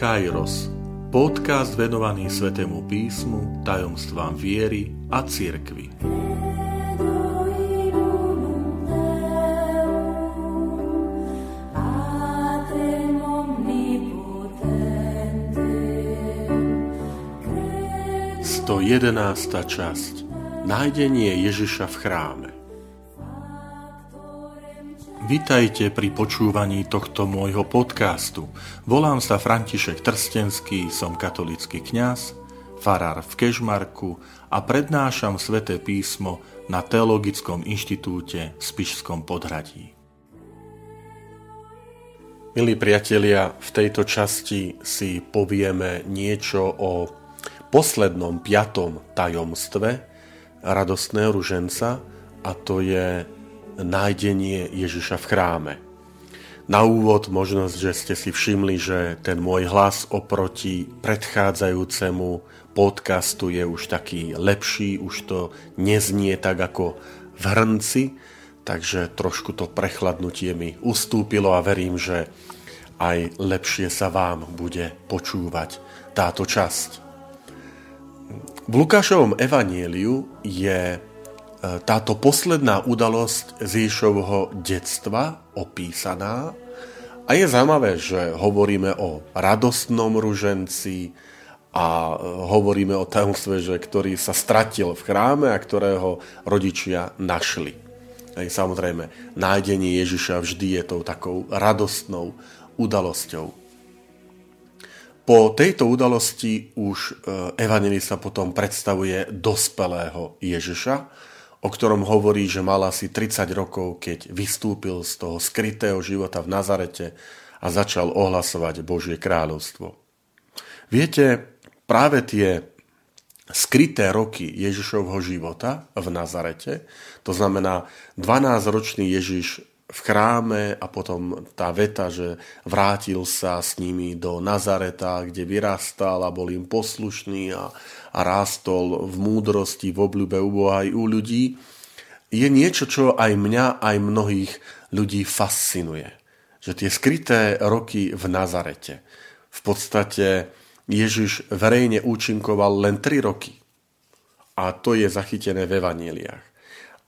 Kairos, podcast venovaný Svetému písmu, tajomstvám viery a cirkvi. Sto jedenásta časť. Nájdenie Ježiša v chráme Vitajte pri počúvaní tohto môjho podcastu. Volám sa František Trstenský, som katolický kňaz, farár v Kežmarku a prednášam sväté písmo na Teologickom inštitúte v Spišskom podhradí. Milí priatelia, v tejto časti si povieme niečo o poslednom piatom tajomstve radostného ruženca a to je nájdenie Ježiša v chráme. Na úvod možnosť, že ste si všimli, že ten môj hlas oproti predchádzajúcemu podcastu je už taký lepší, už to neznie tak ako v hrnci, takže trošku to prechladnutie mi ustúpilo a verím, že aj lepšie sa vám bude počúvať táto časť. V Lukášovom evanieliu je táto posledná udalosť z Ježovho detstva opísaná a je zaujímavé, že hovoríme o radostnom ruženci a hovoríme o tajomstve, že ktorý sa stratil v chráme a ktorého rodičia našli. Aj samozrejme, nájdenie Ježiša vždy je tou takou radostnou udalosťou. Po tejto udalosti už e, evangelista potom predstavuje dospelého Ježiša, o ktorom hovorí, že mal asi 30 rokov, keď vystúpil z toho skrytého života v Nazarete a začal ohlasovať Božie kráľovstvo. Viete, práve tie skryté roky Ježišovho života v Nazarete, to znamená 12-ročný Ježiš v chráme a potom tá veta, že vrátil sa s nimi do Nazareta, kde vyrastal a bol im poslušný a, a rástol v múdrosti, v obľúbe u Boha aj u ľudí, je niečo, čo aj mňa, aj mnohých ľudí fascinuje. Že tie skryté roky v Nazarete. V podstate Ježiš verejne účinkoval len 3 roky. A to je zachytené v evaníliách.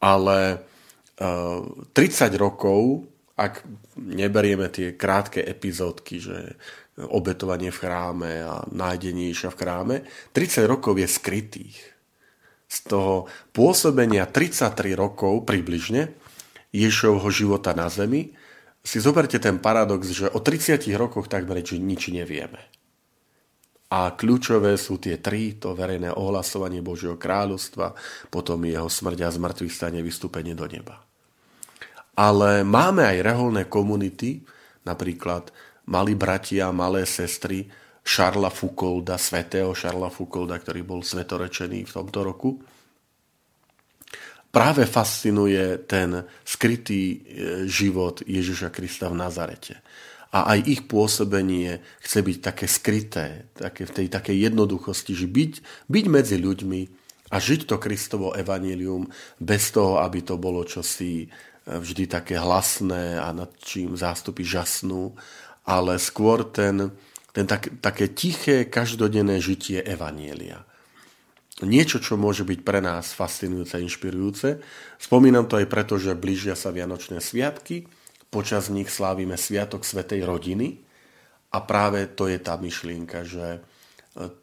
Ale 30 rokov, ak neberieme tie krátke epizódky, že obetovanie v chráme a nájdenie Ježiša v chráme, 30 rokov je skrytých. Z toho pôsobenia 33 rokov približne Ježišovho života na zemi si zoberte ten paradox, že o 30 rokoch takmer nič nevieme. A kľúčové sú tie tri, to verejné ohlasovanie Božieho kráľovstva, potom jeho smrť a zmrtvých stane vystúpenie do neba ale máme aj reholné komunity, napríklad malí bratia, malé sestry Šarla Foucaulda, svetého Šarla Foucaulda, ktorý bol svetorečený v tomto roku. Práve fascinuje ten skrytý e, život Ježiša Krista v Nazarete. A aj ich pôsobenie chce byť také skryté, také v tej takej jednoduchosti, že byť, byť medzi ľuďmi a žiť to Kristovo evanílium bez toho, aby to bolo čosi vždy také hlasné a nad čím zástupy žasnú, ale skôr ten, ten tak, také tiché, každodenné žitie Evanielia. Niečo, čo môže byť pre nás fascinujúce a inšpirujúce. Spomínam to aj preto, že blížia sa Vianočné sviatky, počas nich slávime Sviatok Svetej rodiny a práve to je tá myšlienka, že e,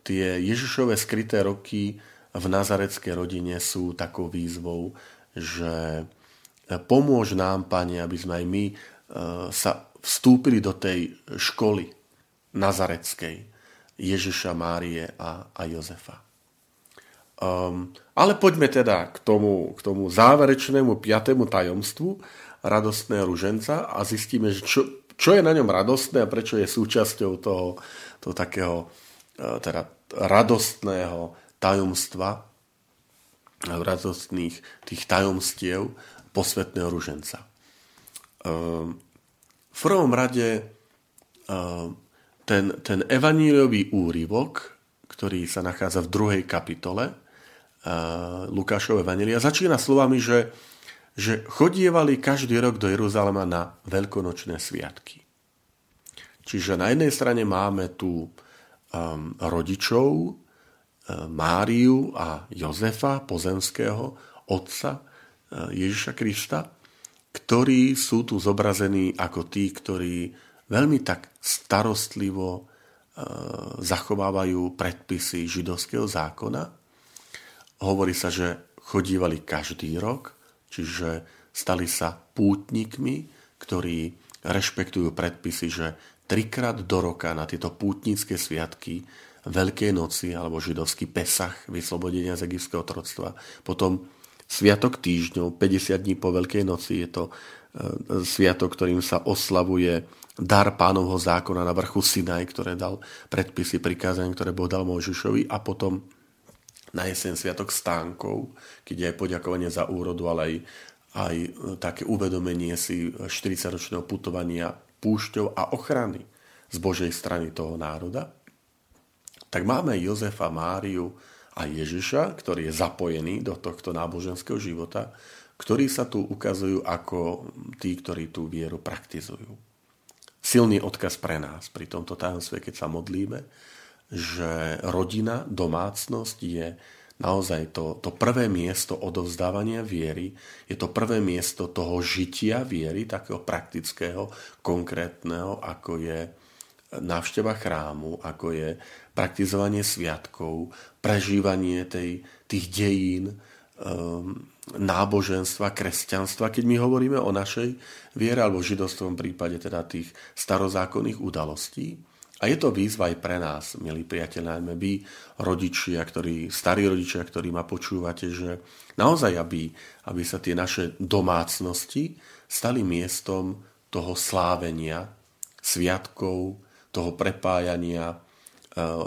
tie Ježišové skryté roky v nazareckej rodine sú takou výzvou, že Pomôž nám, Pane, aby sme aj my e, sa vstúpili do tej školy nazareckej Ježiša, Márie a, a Jozefa. Um, ale poďme teda k tomu, k tomu záverečnému piatému tajomstvu radostného ruženca a zistíme, že čo, čo je na ňom radostné a prečo je súčasťou toho, toho takého e, teda radostného tajomstva, radostných tých tajomstiev posvetného ruženca. Ehm, v prvom rade ehm, ten, ten evaníliový úryvok, ktorý sa nachádza v druhej kapitole Lukášov evanília, začína slovami, že, že chodievali každý rok do Jeruzalema na veľkonočné sviatky. Čiže na jednej strane máme tu um, rodičov, um, Máriu a Jozefa, pozemského otca uh, Ježiša Krista, ktorí sú tu zobrazení ako tí, ktorí veľmi tak starostlivo uh, zachovávajú predpisy židovského zákona. Hovorí sa, že chodívali každý rok, čiže stali sa pútnikmi, ktorí rešpektujú predpisy, že trikrát do roka na tieto pútnické sviatky Veľkej noci alebo židovský Pesach, vyslobodenia z egyptského otroctva. Potom Sviatok týždňov, 50 dní po Veľkej noci, je to e, sviatok, ktorým sa oslavuje dar pánovho zákona na vrchu Sinaj, ktoré dal predpisy, prikázania, ktoré Boh dal Mojžišovi a potom na jeseň sviatok stánkov, keď je aj poďakovanie za úrodu, ale aj, aj také uvedomenie si 40-ročného putovania púšťou a ochrany z Božej strany toho národa, tak máme Jozefa, Máriu a Ježiša, ktorý je zapojený do tohto náboženského života, ktorí sa tu ukazujú ako tí, ktorí tú vieru praktizujú. Silný odkaz pre nás pri tomto tajomstve, keď sa modlíme, že rodina, domácnosť je naozaj to, to prvé miesto odovzdávania viery, je to prvé miesto toho žitia viery, takého praktického, konkrétneho, ako je návšteva chrámu, ako je praktizovanie sviatkov, prežívanie tej, tých dejín, um, náboženstva, kresťanstva, keď my hovoríme o našej viere alebo v židovstvom prípade teda tých starozákonných udalostí, a je to výzva aj pre nás, milí priateľ, najmä vy, rodičia, ktorí, starí rodičia, ktorí ma počúvate, že naozaj, aby, aby sa tie naše domácnosti stali miestom toho slávenia, sviatkov, toho prepájania, e,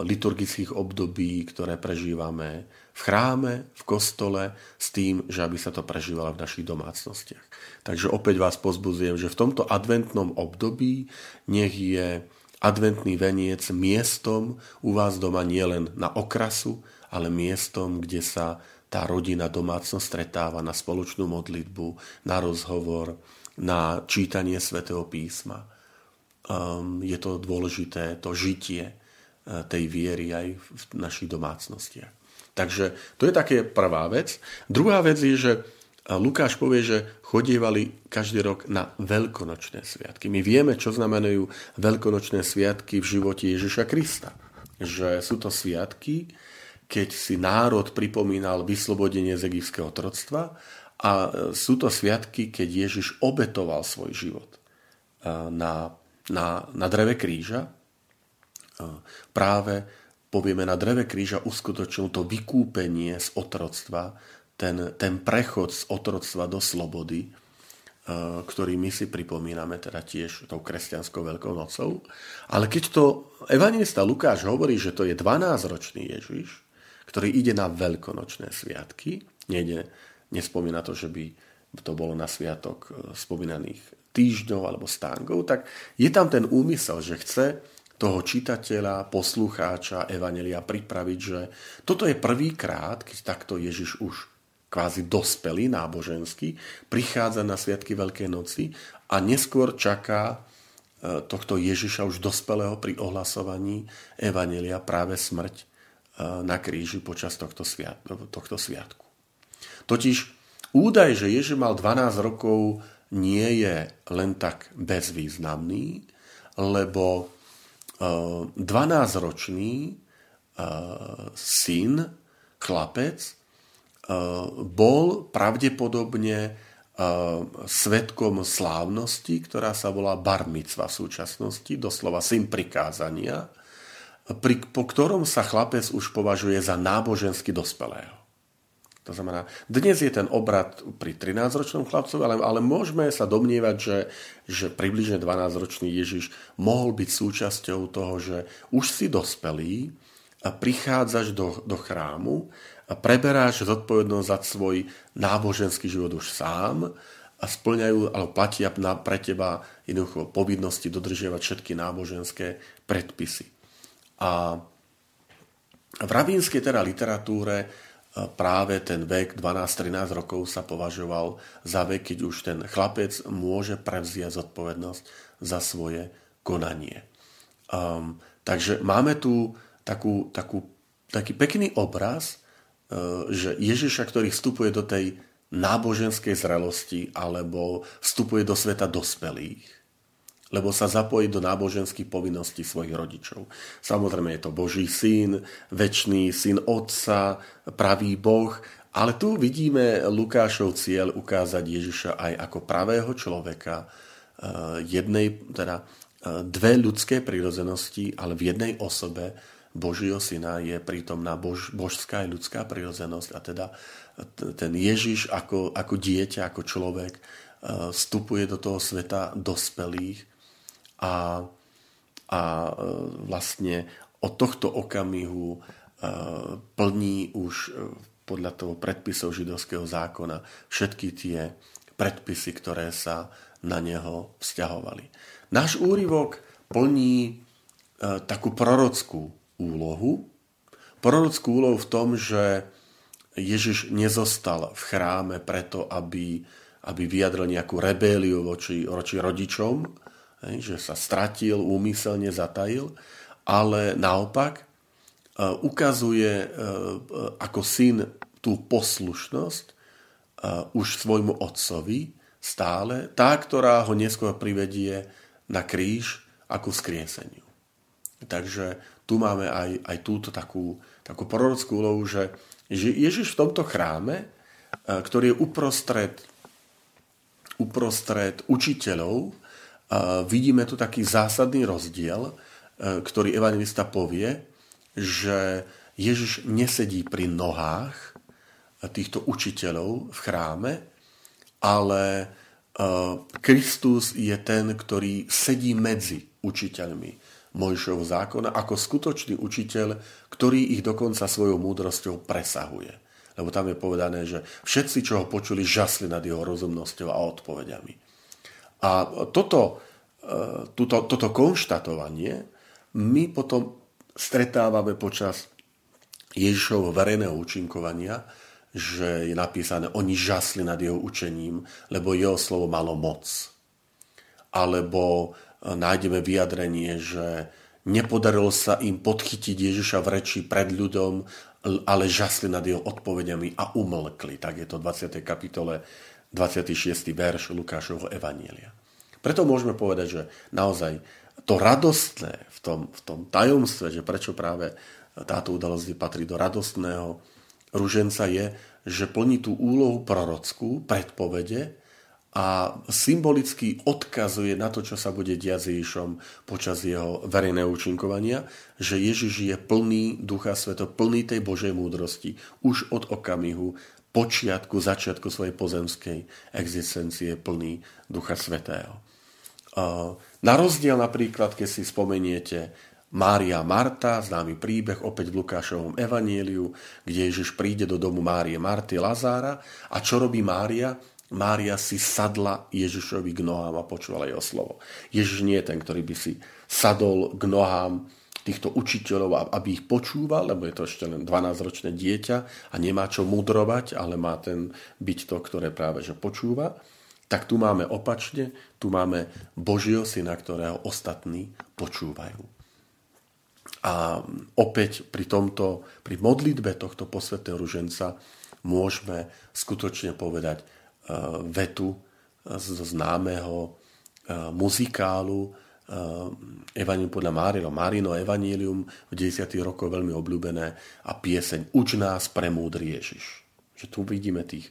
liturgických období, ktoré prežívame v chráme, v kostole, s tým, že aby sa to prežívalo v našich domácnostiach. Takže opäť vás pozbudzujem, že v tomto adventnom období nech je adventný veniec miestom u vás doma nielen na okrasu, ale miestom, kde sa tá rodina, domácnosť stretáva na spoločnú modlitbu, na rozhovor, na čítanie svätého písma. Um, je to dôležité, to žitie uh, tej viery aj v našich domácnostiach. Takže to je také prvá vec. Druhá vec je, že Lukáš povie, že chodievali každý rok na veľkonočné sviatky. My vieme, čo znamenajú veľkonočné sviatky v živote Ježiša Krista. Že sú to sviatky, keď si národ pripomínal vyslobodenie z egyptského otroctva a sú to sviatky, keď Ježiš obetoval svoj život na, na, na dreve kríža. Práve povieme, na dreve kríža uskutočnil to vykúpenie z otroctva, ten, ten prechod z otroctva do slobody, eh, ktorý my si pripomíname teda tiež tou kresťanskou veľkou nocou. Ale keď to evangelista Lukáš hovorí, že to je 12-ročný Ježiš, ktorý ide na veľkonočné sviatky, nejde, nespomína to, že by to bolo na sviatok eh, spomínaných týždňov alebo stánkov, tak je tam ten úmysel, že chce toho čitateľa, poslucháča Evanelia pripraviť, že toto je prvýkrát, keď takto Ježiš už kvázi dospelý náboženský, prichádza na Sviatky Veľkej noci a neskôr čaká e, tohto Ježiša už dospelého pri ohlasovaní Evanelia práve smrť e, na kríži počas tohto, sviat, tohto sviatku. Totiž údaj, že Ježiš mal 12 rokov, nie je len tak bezvýznamný, lebo 12-ročný e, syn, chlapec, bol pravdepodobne eh, svetkom slávnosti, ktorá sa volá bar mitzva v súčasnosti, doslova syn prikázania, pri, po ktorom sa chlapec už považuje za nábožensky dospelého. To znamená, dnes je ten obrad pri 13-ročnom chlapcovi, ale, ale môžeme sa domnievať, že, že približne 12-ročný Ježiš mohol byť súčasťou toho, že už si dospelý, a prichádzaš do, do chrámu a preberáš zodpovednosť za svoj náboženský život už sám a splňajú, alebo platia na, pre teba jednoducho povinnosti dodržiavať všetky náboženské predpisy. A v rabínskej teda literatúre e, práve ten vek 12-13 rokov sa považoval za vek, keď už ten chlapec môže prevziať zodpovednosť za svoje konanie. Um, takže máme tu takú, takú, taký pekný obraz, uh, že Ježiša, ktorý vstupuje do tej náboženskej zrelosti alebo vstupuje do sveta dospelých, lebo sa zapojí do náboženských povinností svojich rodičov. Samozrejme je to Boží syn, väčší syn Otca, pravý Boh, ale tu vidíme Lukášov cieľ ukázať Ježiša aj ako pravého človeka, eh, jednej, teda eh, dve ľudské prírodzenosti, ale v jednej osobe Božieho syna je prítomná bož, božská aj ľudská prírodzenosť a teda ten Ježiš ako, ako dieťa, ako človek eh, vstupuje do toho sveta dospelých a, a vlastne od tohto okamihu plní už podľa toho predpisov židovského zákona všetky tie predpisy, ktoré sa na neho vzťahovali. Náš úryvok plní e, takú prorockú úlohu. Prorockú úlohu v tom, že Ježiš nezostal v chráme preto, aby, aby vyjadril nejakú rebéliu voči, voči rodičom, že sa stratil, úmyselne zatajil, ale naopak E, ukazuje e, e, ako syn tú poslušnosť už svojmu otcovi stále, tá, ktorá ho neskôr privedie na kríž ako skrieseniu. Takže tu máme aj, aj túto takú, takú prorockú úlohu, že Ježiš v tomto chráme, ktorý je uprostred, uprostred učiteľov, vidíme tu taký zásadný rozdiel, ktorý evangelista povie, že Ježiš nesedí pri nohách týchto učiteľov v chráme, ale e, Kristus je ten, ktorý sedí medzi učiteľmi Mojšovho zákona ako skutočný učiteľ, ktorý ich dokonca svojou múdrosťou presahuje. Lebo tam je povedané, že všetci, čo ho počuli, žasli nad jeho rozumnosťou a odpovediami. A toto, e, toto, toto konštatovanie my potom stretávame počas Ježišovho verejného účinkovania, že je napísané, oni žasli nad jeho učením, lebo jeho slovo malo moc. Alebo nájdeme vyjadrenie, že nepodarilo sa im podchytiť Ježiša v reči pred ľuďom, ale žasli nad jeho odpovediami a umlkli. Tak je to v 20. kapitole 26. verš Lukášovho Evanielia. Preto môžeme povedať, že naozaj to radostné v tom, v tom tajomstve, že prečo práve táto udalosť patrí do radostného ruženca je, že plní tú úlohu prorockú, predpovede a symbolicky odkazuje na to, čo sa bude diať s Ježišom počas jeho verejného účinkovania, že Ježiš je plný Ducha Sveto, plný tej Božej múdrosti už od okamihu počiatku, začiatku svojej pozemskej existencie plný Ducha Svetého. Na rozdiel napríklad, keď si spomeniete Mária Marta, známy príbeh opäť v Lukášovom evaníliu, kde Ježiš príde do domu Márie Marty Lazára a čo robí Mária? Mária si sadla Ježišovi k nohám a počúvala jeho slovo. Ježiš nie je ten, ktorý by si sadol k nohám týchto učiteľov, aby ich počúval, lebo je to ešte len 12-ročné dieťa a nemá čo mudrovať, ale má ten byť to, ktoré práve že počúva tak tu máme opačne, tu máme Božieho syna, ktorého ostatní počúvajú. A opäť pri tomto, pri modlitbe tohto posvetného ruženca môžeme skutočne povedať vetu zo známeho uh, muzikálu uh, Evangelium podľa. Márino Evangelium v 10. rokoch veľmi obľúbené a pieseň Uč nás premúdri Ježiš. Že tu vidíme tých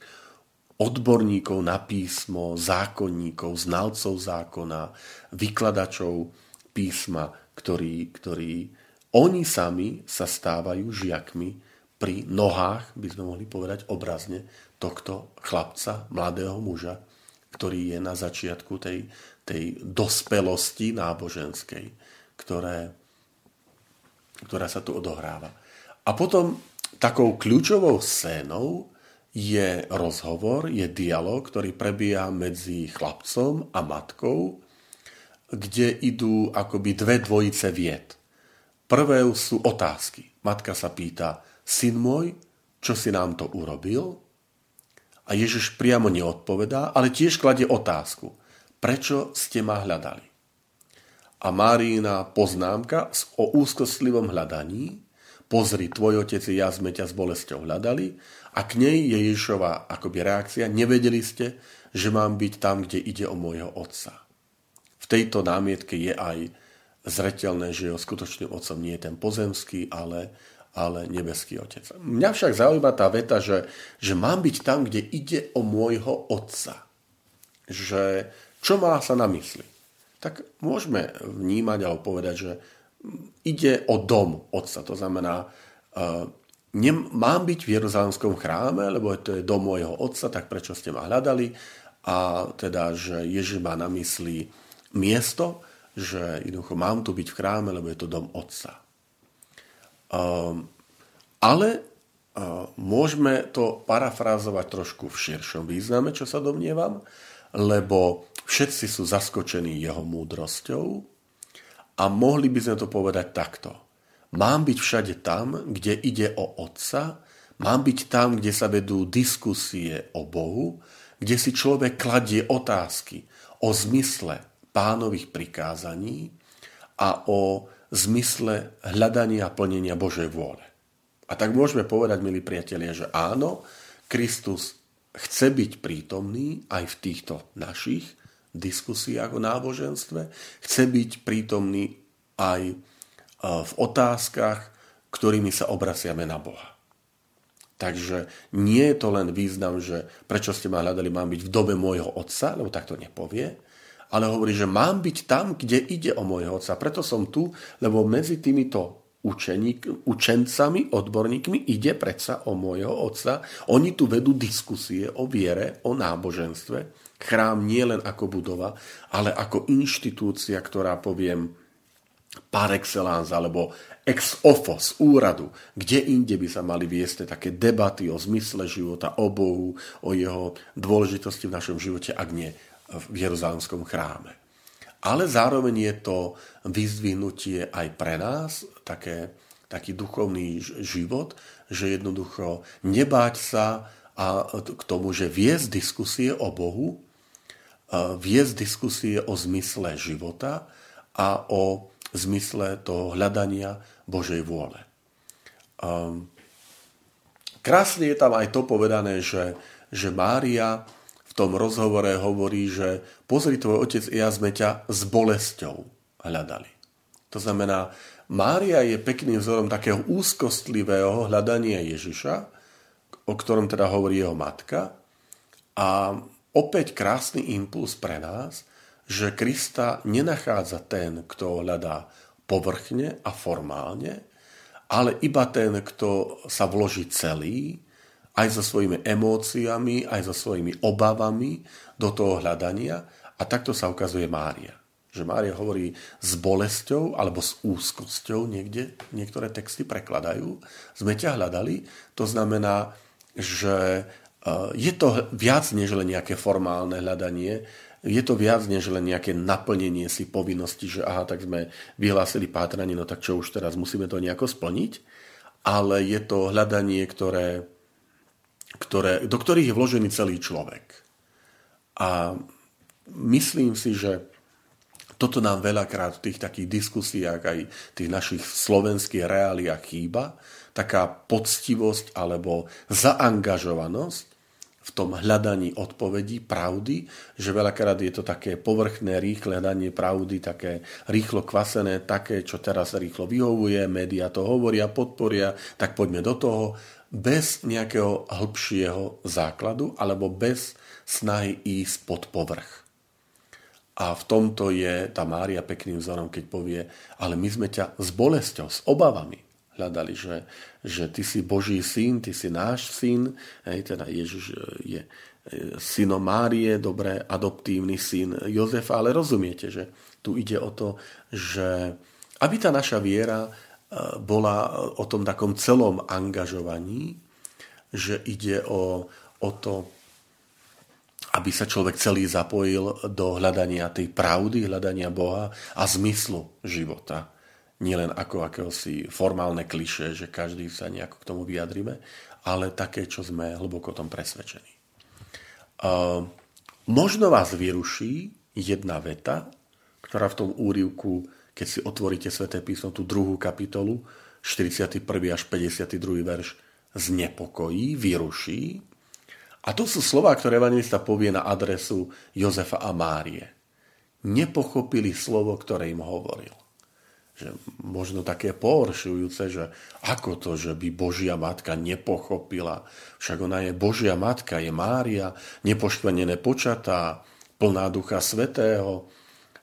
odborníkov na písmo, zákonníkov, znalcov zákona, vykladačov písma, ktorí, ktorí oni sami sa stávajú žiakmi pri nohách, by sme mohli povedať obrazne, tohto chlapca, mladého muža, ktorý je na začiatku tej, tej dospelosti náboženskej, ktoré, ktorá sa tu odohráva. A potom takou kľúčovou scénou je rozhovor, je dialog, ktorý prebieha medzi chlapcom a matkou, kde idú akoby dve dvojice vied. Prvé sú otázky. Matka sa pýta, syn môj, čo si nám to urobil? A Ježiš priamo neodpovedá, ale tiež kladie otázku. Prečo ste ma hľadali? a Márína poznámka o úzkostlivom hľadaní. Pozri, tvoj otec i ja sme ťa s bolesťou hľadali a k nej je Ježišova akoby reakcia. Nevedeli ste, že mám byť tam, kde ide o môjho otca. V tejto námietke je aj zretelné, že jeho skutočným otcom nie je ten pozemský, ale, ale nebeský otec. Mňa však zaujíma tá veta, že, že mám byť tam, kde ide o môjho otca. Že čo má sa na mysli? Tak môžeme vnímať alebo povedať, že ide o dom otca. To znamená, uh, nem, mám byť v Jeruzalemskom chráme, lebo to je dom môjho otca, tak prečo ste ma hľadali? A teda, že Ježiš má na mysli miesto, že jednoducho mám tu byť v chráme, lebo je to dom otca. Um, ale uh, môžeme to parafrázovať trošku v širšom význame, čo sa domnievam, lebo všetci sú zaskočení jeho múdrosťou a mohli by sme to povedať takto. Mám byť všade tam, kde ide o otca, mám byť tam, kde sa vedú diskusie o Bohu, kde si človek kladie otázky o zmysle pánových prikázaní a o zmysle hľadania a plnenia Božej vôle. A tak môžeme povedať, milí priatelia, že áno, Kristus chce byť prítomný aj v týchto našich diskusiách o náboženstve, chce byť prítomný aj e, v otázkach, ktorými sa obraciame na Boha. Takže nie je to len význam, že prečo ste ma hľadali, mám byť v dobe môjho otca, lebo tak to nepovie, ale hovorí, že mám byť tam, kde ide o môjho otca. Preto som tu, lebo medzi týmito učeník, učencami, odborníkmi ide predsa o môjho otca. Oni tu vedú diskusie o viere, o náboženstve. Chrám nie len ako budova, ale ako inštitúcia, ktorá poviem par excellence alebo ex ofo z úradu, kde inde by sa mali viesť také debaty o zmysle života, o Bohu, o jeho dôležitosti v našom živote, ak nie v Jeruzalemskom chráme. Ale zároveň je to vyzdvihnutie aj pre nás, také, taký duchovný život, že jednoducho nebáť sa a k tomu, že viesť diskusie o Bohu, viesť diskusie o zmysle života a o zmysle toho hľadania Božej vôle. Krásne je tam aj to povedané, že, že Mária v tom rozhovore hovorí, že pozri, tvoj otec i ja sme ťa s bolesťou hľadali. To znamená, Mária je pekným vzorom takého úzkostlivého hľadania Ježiša, o ktorom teda hovorí jeho matka. A opäť krásny impuls pre nás, že Krista nenachádza ten, kto hľadá povrchne a formálne, ale iba ten, kto sa vloží celý, aj so svojimi emóciami, aj so svojimi obavami do toho hľadania. A takto sa ukazuje Mária. Že Mária hovorí s bolesťou alebo s úzkosťou, niekde niektoré texty prekladajú. Sme ťa hľadali, to znamená, že eh, je to viac než len nejaké formálne hľadanie, je to viac než len nejaké naplnenie si povinnosti, že aha, tak sme vyhlásili pátranie, no tak čo už teraz musíme to nejako splniť, ale je to hľadanie, ktoré ktoré, do ktorých je vložený celý človek. A myslím si, že toto nám veľakrát v tých takých diskusiách aj tých našich slovenských reáliách chýba, taká poctivosť alebo zaangažovanosť v tom hľadaní odpovedí, pravdy, že veľakrát je to také povrchné, rýchle hľadanie pravdy, také rýchlo kvasené, také, čo teraz rýchlo vyhovuje, média to hovoria, podporia, tak poďme do toho bez nejakého hĺbšieho základu alebo bez snahy ísť pod povrch. A v tomto je tá Mária pekným vzorom, keď povie, ale my sme ťa s bolesťou, s obavami hľadali, že, že ty si Boží syn, ty si náš syn, hej, teda Ježiš je synom Márie, dobre, adoptívny syn Jozefa, ale rozumiete, že tu ide o to, že aby tá naša viera bola o tom takom celom angažovaní, že ide o, o to, aby sa človek celý zapojil do hľadania tej pravdy, hľadania Boha a zmyslu života. Nielen ako akéhosi formálne kliše, že každý sa nejako k tomu vyjadrime, ale také, čo sme hlboko o tom presvedčení. Uh, možno vás vyruší jedna veta, ktorá v tom úrivku, keď si otvoríte Sveté písmo, tú druhú kapitolu, 41. až 52. verš, znepokojí, vyruší. A to sú slova, ktoré evangelista povie na adresu Jozefa a Márie. Nepochopili slovo, ktoré im hovoril že možno také pohoršujúce, že ako to, že by Božia matka nepochopila. Však ona je Božia matka, je Mária, nepoštvenené počatá, plná ducha svetého,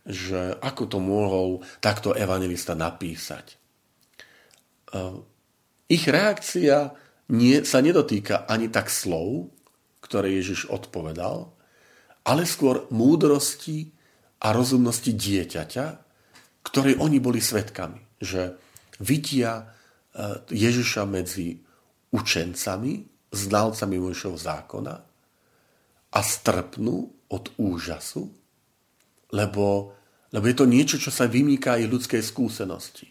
že ako to mohol takto evangelista napísať. E, ich reakcia nie, sa nedotýka ani tak slov, ktoré Ježiš odpovedal, ale skôr múdrosti a rozumnosti dieťaťa, ktorej oni boli svetkami. Že vidia e, Ježiša medzi učencami, znalcami Mojšov zákona a strpnú od úžasu, lebo, lebo je to niečo, čo sa vymýka aj ľudskej skúsenosti.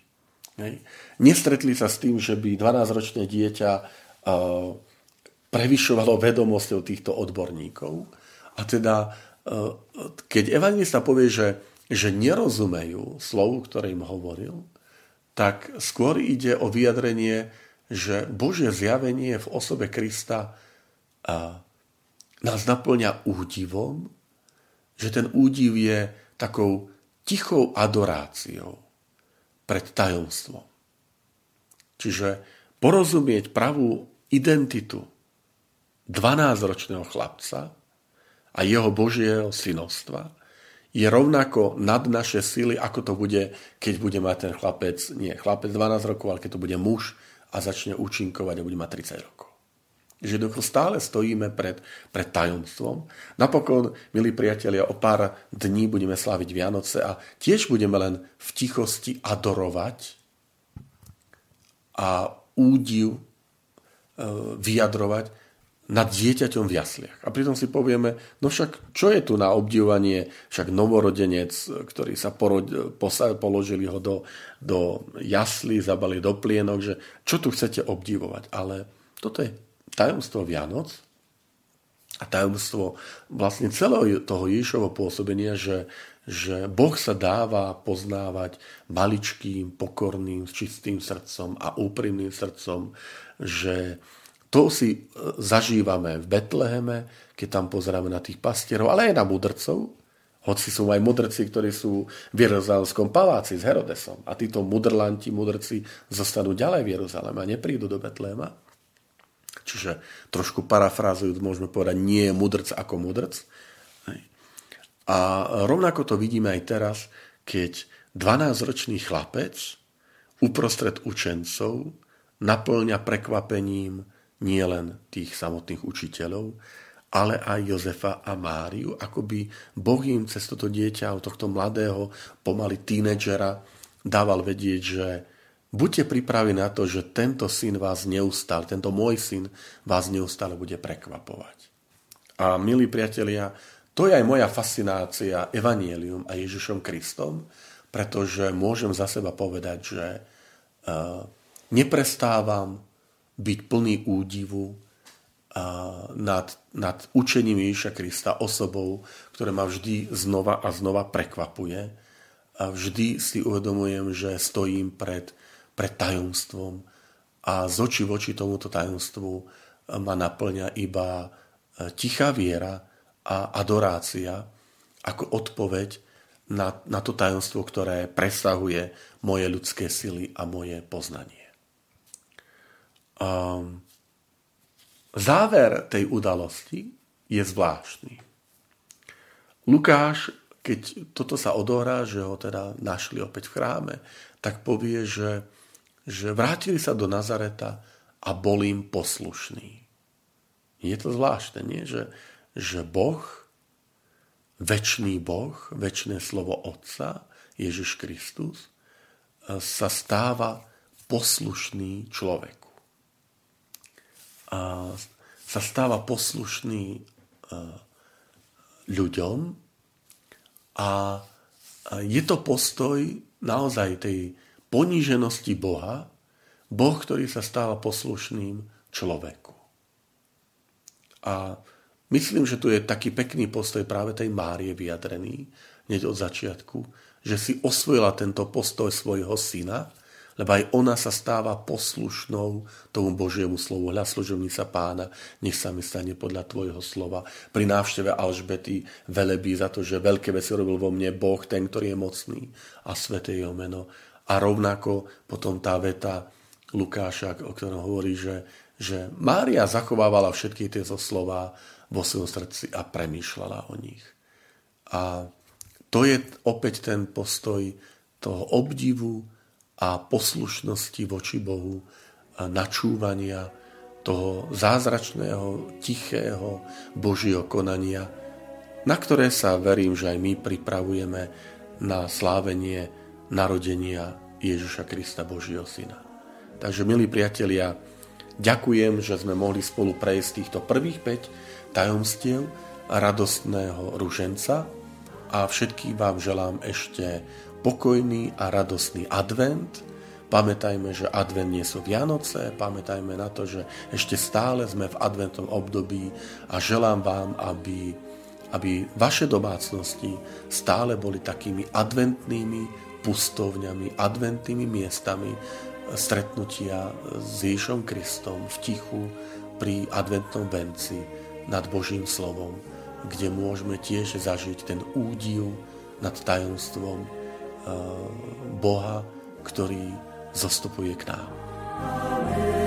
Hej. Nestretli sa s tým, že by 12-ročné dieťa uh, prevyšovalo vedomosťou týchto odborníkov. A teda, uh, keď evangelista povie, že že nerozumejú slovu, ktoré im hovoril, tak skôr ide o vyjadrenie, že Božie zjavenie v osobe Krista nás naplňa údivom, že ten údiv je takou tichou adoráciou pred tajomstvom. Čiže porozumieť pravú identitu 12-ročného chlapca a jeho Božieho synovstva je rovnako nad naše sily, ako to bude, keď bude mať ten chlapec, nie chlapec 12 rokov, ale keď to bude muž a začne účinkovať a bude mať 30 rokov. Že stále stojíme pred, pred tajomstvom. Napokon, milí priatelia, o pár dní budeme sláviť Vianoce a tiež budeme len v tichosti adorovať a údiv e, vyjadrovať nad dieťaťom v jasliach. A pritom si povieme, no však čo je tu na obdivovanie, však novorodenec, ktorý sa porod, posa, položili ho do, do jaslí, zabali do plienok, že čo tu chcete obdivovať. Ale toto je tajomstvo Vianoc a tajomstvo vlastne celého toho Ježišovho pôsobenia, že, že Boh sa dáva poznávať maličkým, pokorným, s čistým srdcom a úprimným srdcom, že to si e, zažívame v Betleheme, keď tam pozeráme na tých pastierov, ale aj na mudrcov, hoci sú aj mudrci, ktorí sú v Jeruzalemskom paláci s Herodesom. A títo mudrlanti, mudrci zostanú ďalej v Jeruzaleme a neprídu do Betlehema. Čiže trošku parafrázujúc môžeme povedať, nie je mudrc ako mudrc. A rovnako to vidíme aj teraz, keď 12-ročný chlapec uprostred učencov naplňa prekvapením nie len tých samotných učiteľov, ale aj Jozefa a Máriu, ako by Boh im cez toto dieťa, tohto mladého, pomaly tínedžera, dával vedieť, že buďte pripravení na to, že tento syn vás neustále, tento môj syn vás neustále bude prekvapovať. A milí priatelia, to je aj moja fascinácia Evangelium a Ježišom Kristom, pretože môžem za seba povedať, že uh, neprestávam byť plný údivu nad, nad učením Ježiša Krista osobou, ktoré ma vždy znova a znova prekvapuje. A vždy si uvedomujem, že stojím pred, pred tajomstvom a z oči v oči tomuto tajomstvu ma naplňa iba e, tichá viera a adorácia ako odpoveď na, na to tajomstvo, ktoré presahuje moje ľudské sily a moje poznanie. Um, záver tej udalosti je zvláštny. Lukáš, keď toto sa odohrá, že ho teda našli opäť v chráme, tak povie, že, že vrátili sa do Nazareta a bol im poslušný. Je to zvláštne, nie? Že, že Boh, väčší Boh, väčšie slovo Otca, Ježiš Kristus, sa stáva poslušný človeku a sa stáva poslušný e, ľuďom a je to postoj naozaj tej poníženosti Boha, Boh, ktorý sa stáva poslušným človeku. A myslím, že tu je taký pekný postoj práve tej Márie vyjadrený, hneď od začiatku, že si osvojila tento postoj svojho syna, lebo aj ona sa stáva poslušnou tomu Božiemu slovu. Hľa služovnica pána, nech sa mi stane podľa tvojho slova. Pri návšteve Alžbety velebí za to, že veľké veci robil vo mne Boh, ten, ktorý je mocný a sveté jeho meno. A rovnako potom tá veta Lukáša, o ktorom hovorí, že, že Mária zachovávala všetky tieto slova vo svojom srdci a premýšľala o nich. A to je opäť ten postoj toho obdivu, a poslušnosti voči Bohu, načúvania toho zázračného, tichého Božieho konania, na ktoré sa verím, že aj my pripravujeme na slávenie narodenia Ježiša Krista Božieho Syna. Takže, milí priatelia, ďakujem, že sme mohli spolu prejsť týchto prvých 5 tajomstiev radostného ruženca a všetkým vám želám ešte pokojný a radostný advent. Pamätajme, že advent nie sú Vianoce, pamätajme na to, že ešte stále sme v adventnom období a želám vám, aby, aby vaše domácnosti stále boli takými adventnými pustovňami, adventnými miestami stretnutia s Ježom Kristom v tichu pri adventnom venci nad Božím slovom, kde môžeme tiež zažiť ten údiv nad tajomstvom Boha, ktorý zastupuje k nám.